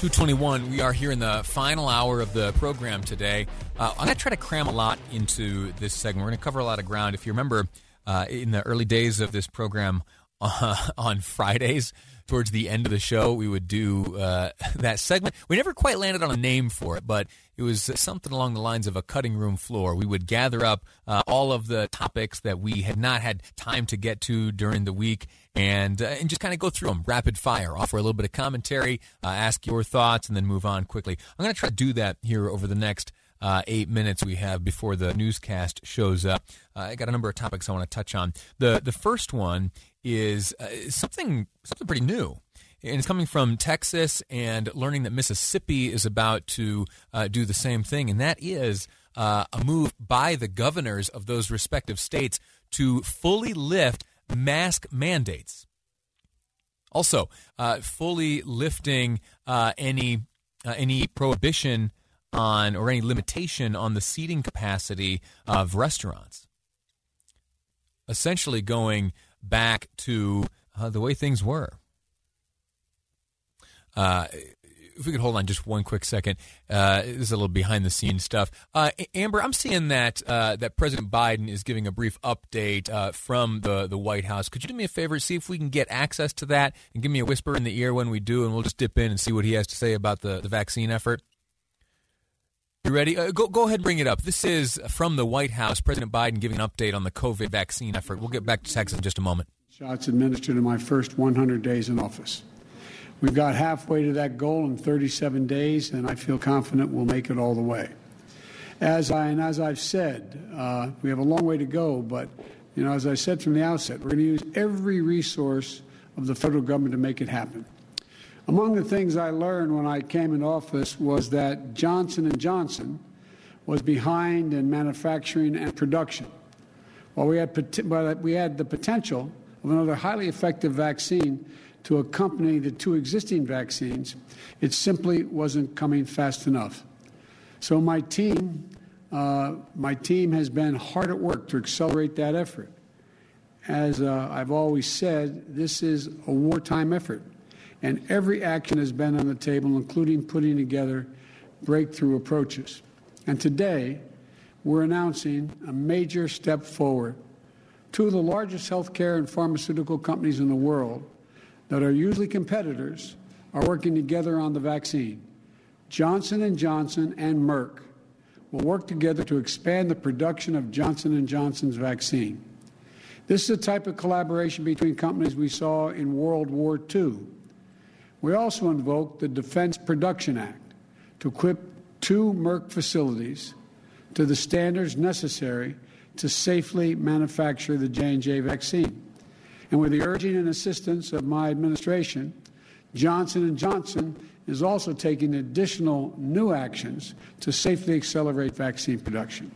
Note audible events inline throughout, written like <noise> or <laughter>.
221. We are here in the final hour of the program today. Uh, I'm going to try to cram a lot into this segment. We're going to cover a lot of ground. If you remember, uh, in the early days of this program uh, <laughs> on Fridays, towards the end of the show, we would do uh, <laughs> that segment. We never quite landed on a name for it, but it was something along the lines of a cutting room floor. We would gather up uh, all of the topics that we had not had time to get to during the week and uh, and just kind of go through them rapid fire, offer a little bit of commentary, uh, ask your thoughts, and then move on quickly. I'm going to try to do that here over the next uh, eight minutes we have before the newscast shows up. Uh, I got a number of topics I want to touch on. the The first one is uh, something something pretty new. And it's coming from Texas and learning that Mississippi is about to uh, do the same thing, and that is uh, a move by the governors of those respective states to fully lift mask mandates. Also, uh, fully lifting uh, any uh, any prohibition on or any limitation on the seating capacity of restaurants. Essentially, going back to uh, the way things were. Uh, if we could hold on just one quick second, uh, this is a little behind the scenes stuff. Uh, Amber, I'm seeing that uh, that President Biden is giving a brief update uh, from the the White House. Could you do me a favor, see if we can get access to that, and give me a whisper in the ear when we do, and we'll just dip in and see what he has to say about the, the vaccine effort. You ready? Uh, go go ahead bring it up. This is from the White House. President Biden giving an update on the COVID vaccine effort. We'll get back to Texas in just a moment. Shots administered in my first 100 days in office. We've got halfway to that goal in 37 days, and I feel confident we'll make it all the way. As I and as I've said, uh, we have a long way to go, but you know, as I said from the outset, we're going to use every resource of the federal government to make it happen. Among the things I learned when I came in office was that Johnson Johnson was behind in manufacturing and production. While we had, we had the potential of another highly effective vaccine to accompany the two existing vaccines, it simply wasn't coming fast enough. So my team, uh, my team has been hard at work to accelerate that effort. As uh, I've always said, this is a wartime effort and every action has been on the table, including putting together breakthrough approaches. And today, we're announcing a major step forward. Two of the largest healthcare and pharmaceutical companies in the world that are usually competitors are working together on the vaccine. Johnson & Johnson and Merck will work together to expand the production of Johnson & Johnson's vaccine. This is a type of collaboration between companies we saw in World War II we also invoked the Defense Production Act to equip two Merck facilities to the standards necessary to safely manufacture the J&J vaccine. And with the urging and assistance of my administration, Johnson & Johnson is also taking additional new actions to safely accelerate vaccine production.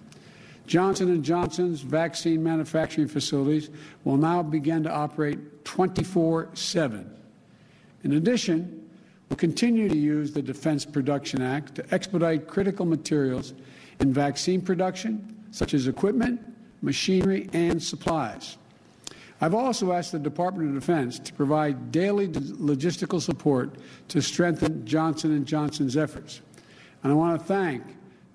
Johnson & Johnson's vaccine manufacturing facilities will now begin to operate 24/7 in addition, we'll continue to use the Defense Production Act to expedite critical materials in vaccine production, such as equipment, machinery, and supplies. I've also asked the Department of Defense to provide daily logistical support to strengthen Johnson & Johnson's efforts. And I want to thank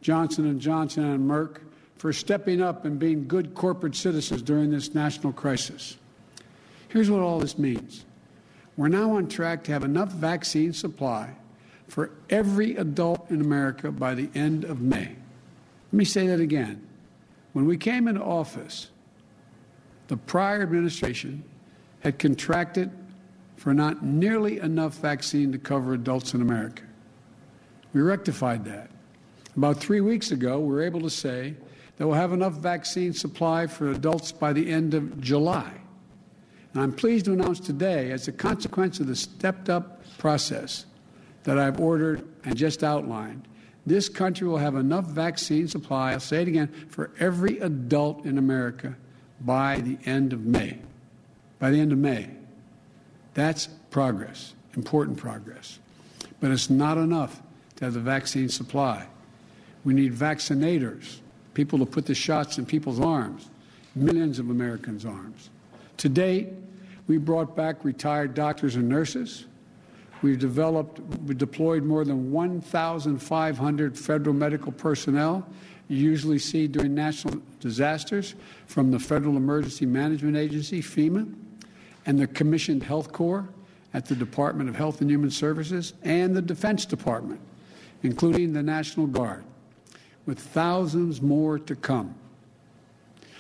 Johnson & Johnson and Merck for stepping up and being good corporate citizens during this national crisis. Here's what all this means. We're now on track to have enough vaccine supply for every adult in America by the end of May. Let me say that again. When we came into office, the prior administration had contracted for not nearly enough vaccine to cover adults in America. We rectified that. About three weeks ago, we were able to say that we'll have enough vaccine supply for adults by the end of July. And I'm pleased to announce today, as a consequence of the stepped up process that I've ordered and just outlined, this country will have enough vaccine supply, I'll say it again, for every adult in America by the end of May. By the end of May. That's progress, important progress. But it's not enough to have the vaccine supply. We need vaccinators, people to put the shots in people's arms, millions of Americans' arms. To date, we brought back retired doctors and nurses. We've developed, we deployed more than 1,500 federal medical personnel you usually see during national disasters from the Federal Emergency Management Agency, FEMA, and the Commissioned Health Corps at the Department of Health and Human Services and the Defense Department, including the National Guard, with thousands more to come.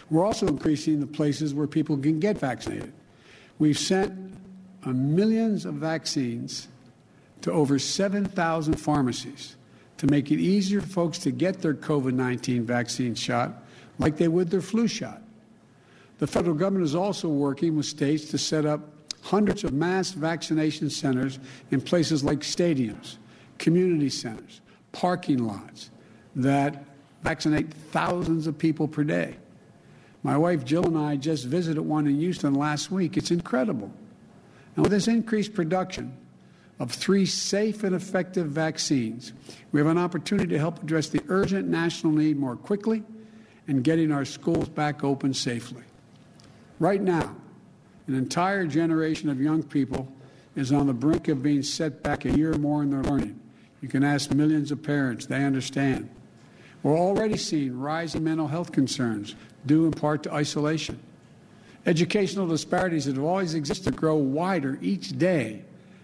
We're also increasing the places where people can get vaccinated. We've sent uh, millions of vaccines to over 7,000 pharmacies to make it easier for folks to get their COVID 19 vaccine shot like they would their flu shot. The federal government is also working with states to set up hundreds of mass vaccination centers in places like stadiums, community centers, parking lots that vaccinate thousands of people per day. My wife Jill and I just visited one in Houston last week. It's incredible. And with this increased production, of three safe and effective vaccines, we have an opportunity to help address the urgent national need more quickly and getting our schools back open safely. Right now, an entire generation of young people is on the brink of being set back a year or more in their learning. You can ask millions of parents, they understand. We're already seeing rising mental health concerns due in part to isolation. Educational disparities that have always existed grow wider each day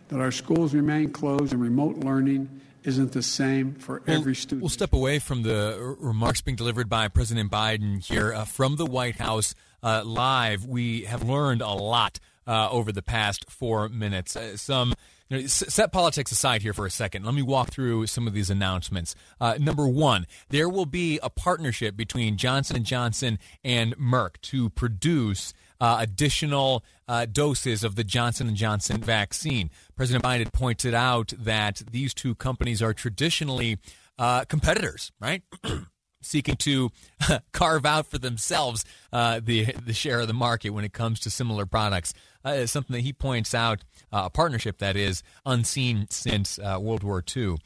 that our schools remain closed and remote learning isn't the same for we'll, every student. We'll step away from the remarks being delivered by President Biden here uh, from the White House uh, live. We have learned a lot uh, over the past four minutes. Uh, some you know, set politics aside here for a second. Let me walk through some of these announcements. Uh, number one, there will be a partnership between Johnson and Johnson and Merck to produce uh, additional uh, doses of the Johnson and Johnson vaccine. President Biden pointed out that these two companies are traditionally uh, competitors, right? <clears throat> Seeking to <laughs> carve out for themselves uh, the the share of the market when it comes to similar products, uh, is something that he points out uh, a partnership that is unseen since World War II.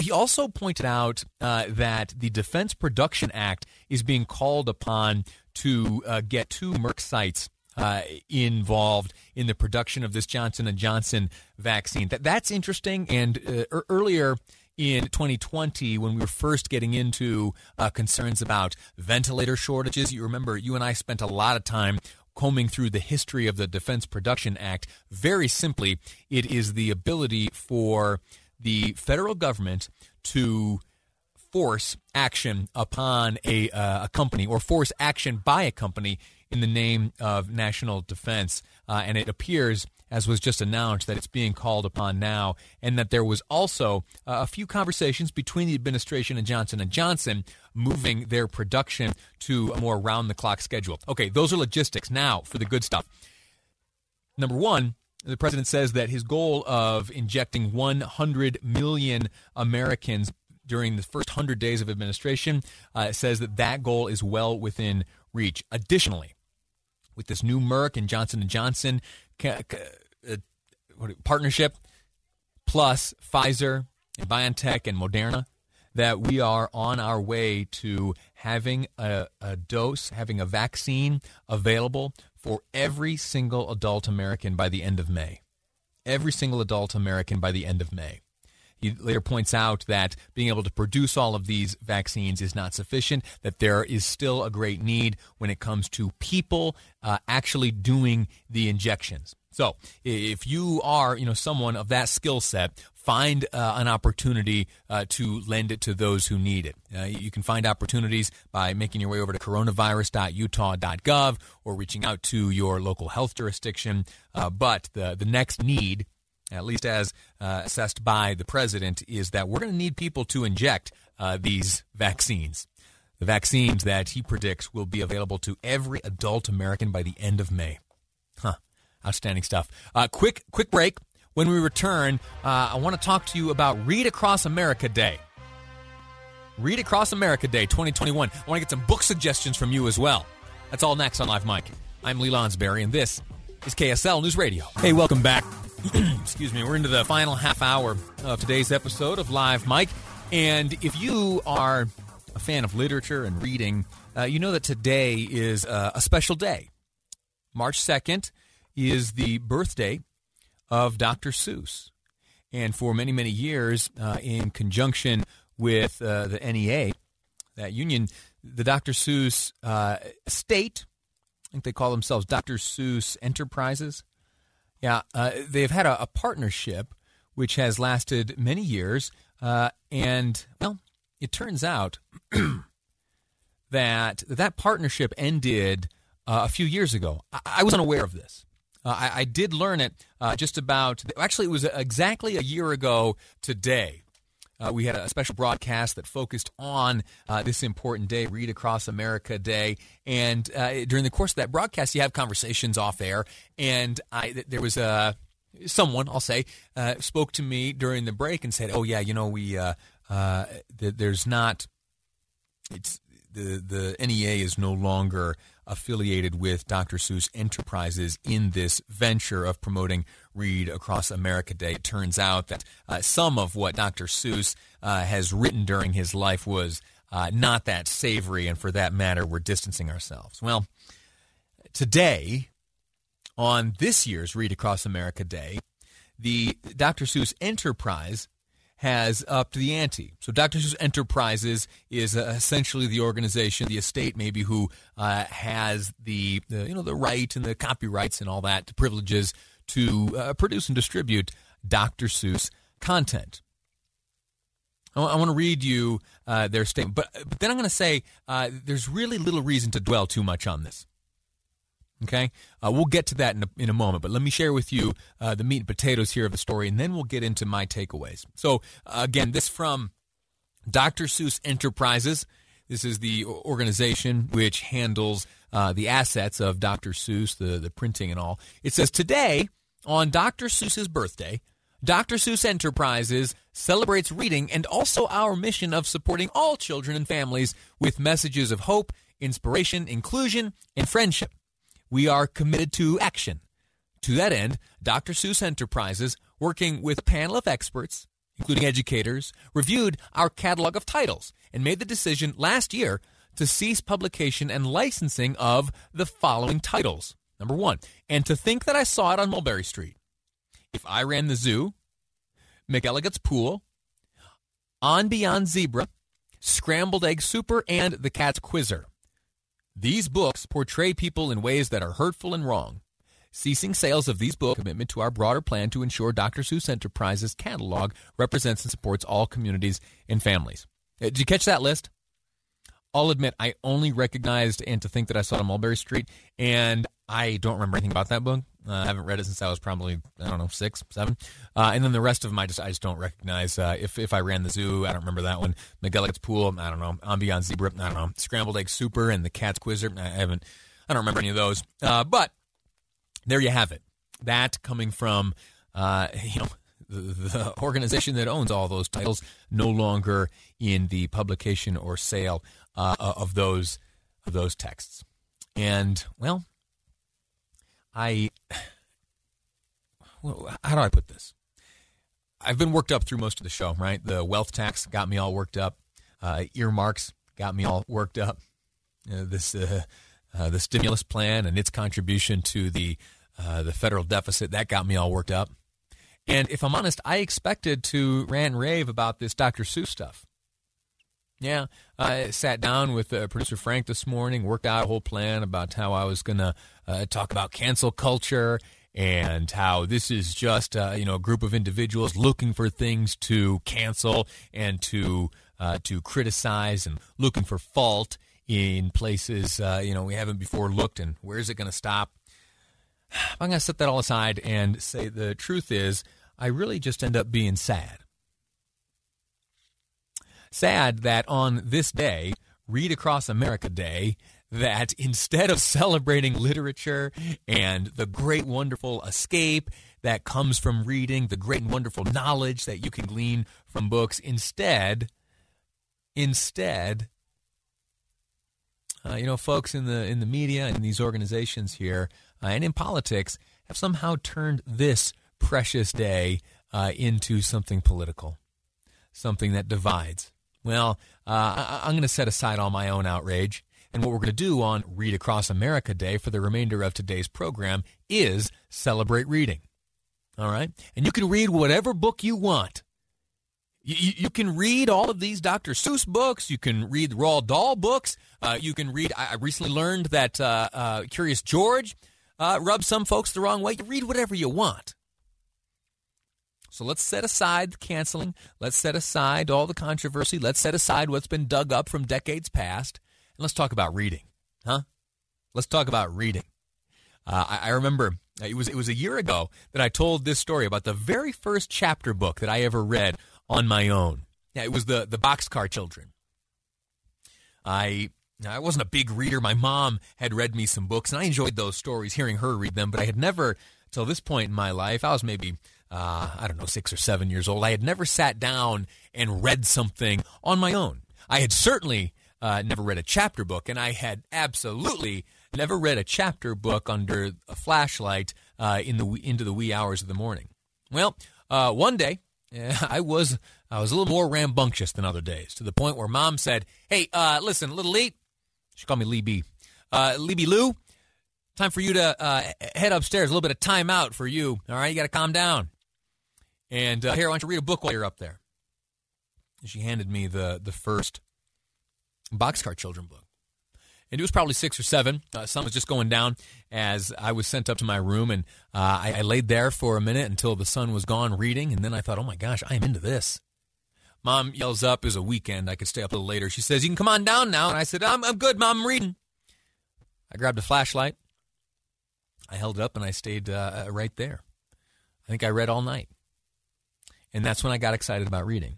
He also pointed out uh, that the Defense Production Act is being called upon to uh, get two Merck sites uh, involved in the production of this Johnson and Johnson vaccine. That that's interesting. And uh, earlier in 2020, when we were first getting into uh, concerns about ventilator shortages, you remember you and I spent a lot of time combing through the history of the Defense Production Act. Very simply, it is the ability for the federal government to force action upon a, uh, a company or force action by a company in the name of national defense. Uh, and it appears, as was just announced, that it's being called upon now, and that there was also uh, a few conversations between the administration and Johnson and Johnson moving their production to a more round-the-clock schedule. Okay, those are logistics. Now for the good stuff. Number one, the president says that his goal of injecting 100 million Americans during the first 100 days of administration uh, says that that goal is well within reach. Additionally, with this new Merck and Johnson & Johnson uh, partnership, plus Pfizer and BioNTech and Moderna, that we are on our way to having a, a, dose, having a vaccine available for every single adult American by the end of May. Every single adult American by the end of May. He later points out that being able to produce all of these vaccines is not sufficient, that there is still a great need when it comes to people uh, actually doing the injections. So if you are, you know, someone of that skill set, find uh, an opportunity uh, to lend it to those who need it. Uh, you can find opportunities by making your way over to coronavirus.utah.gov or reaching out to your local health jurisdiction. Uh, but the the next need at least as uh, assessed by the president, is that we're going to need people to inject uh, these vaccines. The vaccines that he predicts will be available to every adult American by the end of May. Huh. Outstanding stuff. Uh, quick, quick break. When we return, uh, I want to talk to you about Read Across America Day. Read Across America Day 2021. I want to get some book suggestions from you as well. That's all next on Live Mic. I'm Lee Lonsberry, and this is KSL News Radio. Hey, welcome back. <clears throat> Excuse me. We're into the final half hour of today's episode of Live Mic. And if you are a fan of literature and reading, uh, you know that today is uh, a special day. March 2nd is the birthday of Dr. Seuss. And for many, many years, uh, in conjunction with uh, the NEA, that union, the Dr. Seuss uh, state, I think they call themselves Dr. Seuss Enterprises. Yeah, uh, they've had a, a, partnership which has lasted many years. Uh, and, well, it turns out <clears throat> that that partnership ended uh, a few years ago. I, I was unaware of this. Uh, I, I, did learn it uh, just about, actually, it was exactly a year ago today. Uh, we had a special broadcast that focused on uh, this important day, Read Across America Day. And uh, during the course of that broadcast, you have conversations off air. And I, there was a someone, I'll say, uh, spoke to me during the break and said, "Oh yeah, you know, we uh, uh, th- there's not. It's the the NEA is no longer." Affiliated with Dr. Seuss Enterprises in this venture of promoting Read Across America Day. It turns out that uh, some of what Dr. Seuss uh, has written during his life was uh, not that savory, and for that matter, we're distancing ourselves. Well, today, on this year's Read Across America Day, the Dr. Seuss Enterprise has upped the ante. So Dr. Seuss Enterprises is uh, essentially the organization, the estate maybe, who uh, has the, the, you know the right and the copyrights and all that, the privileges to uh, produce and distribute Dr. Seuss content. I, I want to read you uh, their statement, but, but then I'm going to say uh, there's really little reason to dwell too much on this. Okay, uh, we'll get to that in a, in a moment, but let me share with you uh, the meat and potatoes here of the story, and then we'll get into my takeaways. So, uh, again, this from Dr. Seuss Enterprises. This is the organization which handles uh, the assets of Dr. Seuss, the, the printing and all. It says today, on Dr. Seuss's birthday, Dr. Seuss Enterprises celebrates reading and also our mission of supporting all children and families with messages of hope, inspiration, inclusion, and friendship we are committed to action. To that end, Dr. Seuss Enterprises, working with a panel of experts, including educators, reviewed our catalog of titles and made the decision last year to cease publication and licensing of the following titles. Number one, and to think that I saw it on Mulberry Street. If I ran the zoo, McElligot's Pool, On Beyond Zebra, Scrambled Egg Super, and The Cat's Quizzer. These books portray people in ways that are hurtful and wrong. Ceasing sales of these books commitment to our broader plan to ensure Dr. Seuss Enterprises catalog represents and supports all communities and families. Uh, did you catch that list? I'll admit I only recognized and to think that I saw it on Mulberry Street, and I don't remember anything about that book. Uh, I haven't read it since I was probably I don't know six, seven, uh, and then the rest of them I just I just don't recognize. Uh, if if I ran the zoo, I don't remember that one. McElligot's Pool, I don't know. Beyond Zebra, I don't know. Scrambled Egg Super and the Cat's Quizzer, I haven't. I don't remember any of those. Uh, but there you have it. That coming from uh, <laughs> you know the, the, organization that owns all those titles no longer in the publication or sale uh, of those of those texts. And well, I <sighs> well, how do I put this? I've been worked up through most of the show, right? The wealth tax got me all worked up. Uh, earmarks got me all worked up. Uh, this uh, uh the stimulus plan and its contribution to the uh, the federal deficit that got me all worked up. And if I'm honest, I expected to rant and rave about this Dr. Seuss stuff. Yeah, I sat down with uh, producer Frank this morning, worked out a whole plan about how I was going to uh, talk about cancel culture and how this is just uh, you know a group of individuals looking for things to cancel and to uh, to criticize and looking for fault in places uh, you know we haven't before looked and where is it going to stop? <sighs> I'm going to set that all aside and say the truth is i really just end up being sad sad that on this day read across america day that instead of celebrating literature and the great wonderful escape that comes from reading the great and wonderful knowledge that you can glean from books instead instead uh, you know, folks in the in the media and these organizations here uh, and in politics have somehow turned this precious day uh, into something political, something that divides. Well, uh, I'm going to set aside all my own outrage. And what we're going to do on Read Across America Day for the remainder of today's program is celebrate reading. All right? And you can read whatever book you want. You, can read all of these Dr. Seuss books. You can read Roald Dahl books. Uh, you can read. I, recently learned that uh, uh, Curious George uh, rubs some folks the wrong way. You read whatever you want. So let's set aside the canceling. Let's set aside all the controversy. Let's set aside what's been dug up from decades past. And let's talk about reading. Huh? Let's talk about reading. Uh, I, I remember it was it was a year ago that I told this story about the very first chapter book that I ever read on my own. Yeah, it was the the Boxcar Children. I I wasn't a big reader. My mom had read me some books, and I enjoyed those stories, hearing her read them. But I had never, till this point in my life, I was maybe uh, I don't know six or seven years old. I had never sat down and read something on my own. I had certainly uh, never read a chapter book, and I had absolutely never read a chapter book under a flashlight uh, in the into the wee hours of the morning. Well, uh, one day <laughs> I was I was a little more rambunctious than other days, to the point where Mom said, "Hey, uh, listen, little Lee," she called me Lee B. Uh, Lee B. Lou, time for you to uh, head upstairs. A little bit of time out for you. All right, you got to calm down. And uh, here, why don't you read a book while you're up there? And she handed me the the first Boxcar Children book and it was probably six or seven. Uh, sun was just going down as I was sent up to my room, and uh, I, I, laid there for a minute until the sun was gone reading, and then I thought, oh my gosh, I am into this. Mom yells up, was a weekend, I could stay up a little later. She says, you can come on down now, and I said, I'm, I'm good, Mom, I'm reading. I grabbed a flashlight, I held it up, and I stayed uh, right there. I think I read all night. And that's when I got excited about reading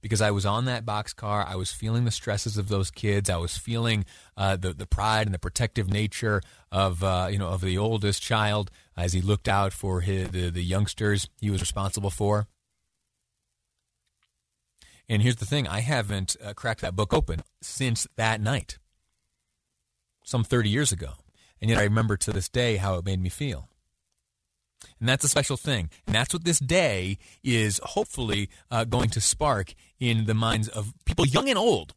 because I was on that boxcar. I was feeling the stresses of those kids. I was feeling uh, the the pride and the protective nature of uh, you know of the oldest child as he looked out for his, the the youngsters he was responsible for. And here's the thing: I haven't uh, cracked that book open since that night, some 30 years ago, and yet I remember to this day how it made me feel. And that's a special thing. And that's what this day is hopefully uh, going to spark in the minds of people young and old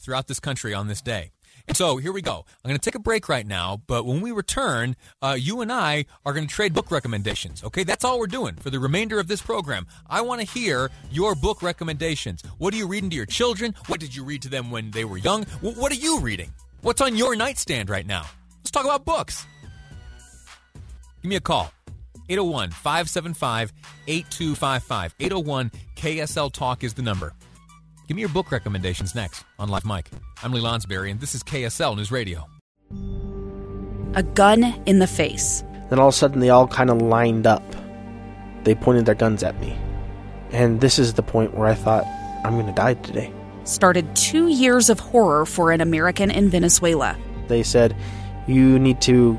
throughout this country on this day. And so here we go. I'm going to take a break right now, but when we return, uh, you and I are going to trade book recommendations. Okay, that's all we're doing for the remainder of this program. I want to hear your book recommendations. What are you reading to your children? What did you read to them when they were young? what are you reading? What's on your nightstand right now? Let's talk about books. Give me a call. 801 575 8255. 801 KSL Talk is the number. Give me your book recommendations next on Live Mic. I'm Lee Lonsberry, and this is KSL News Radio. A gun in the face. Then all of a sudden, they all kind of lined up. They pointed their guns at me. And this is the point where I thought, I'm going to die today. Started two years of horror for an American in Venezuela. They said, You need to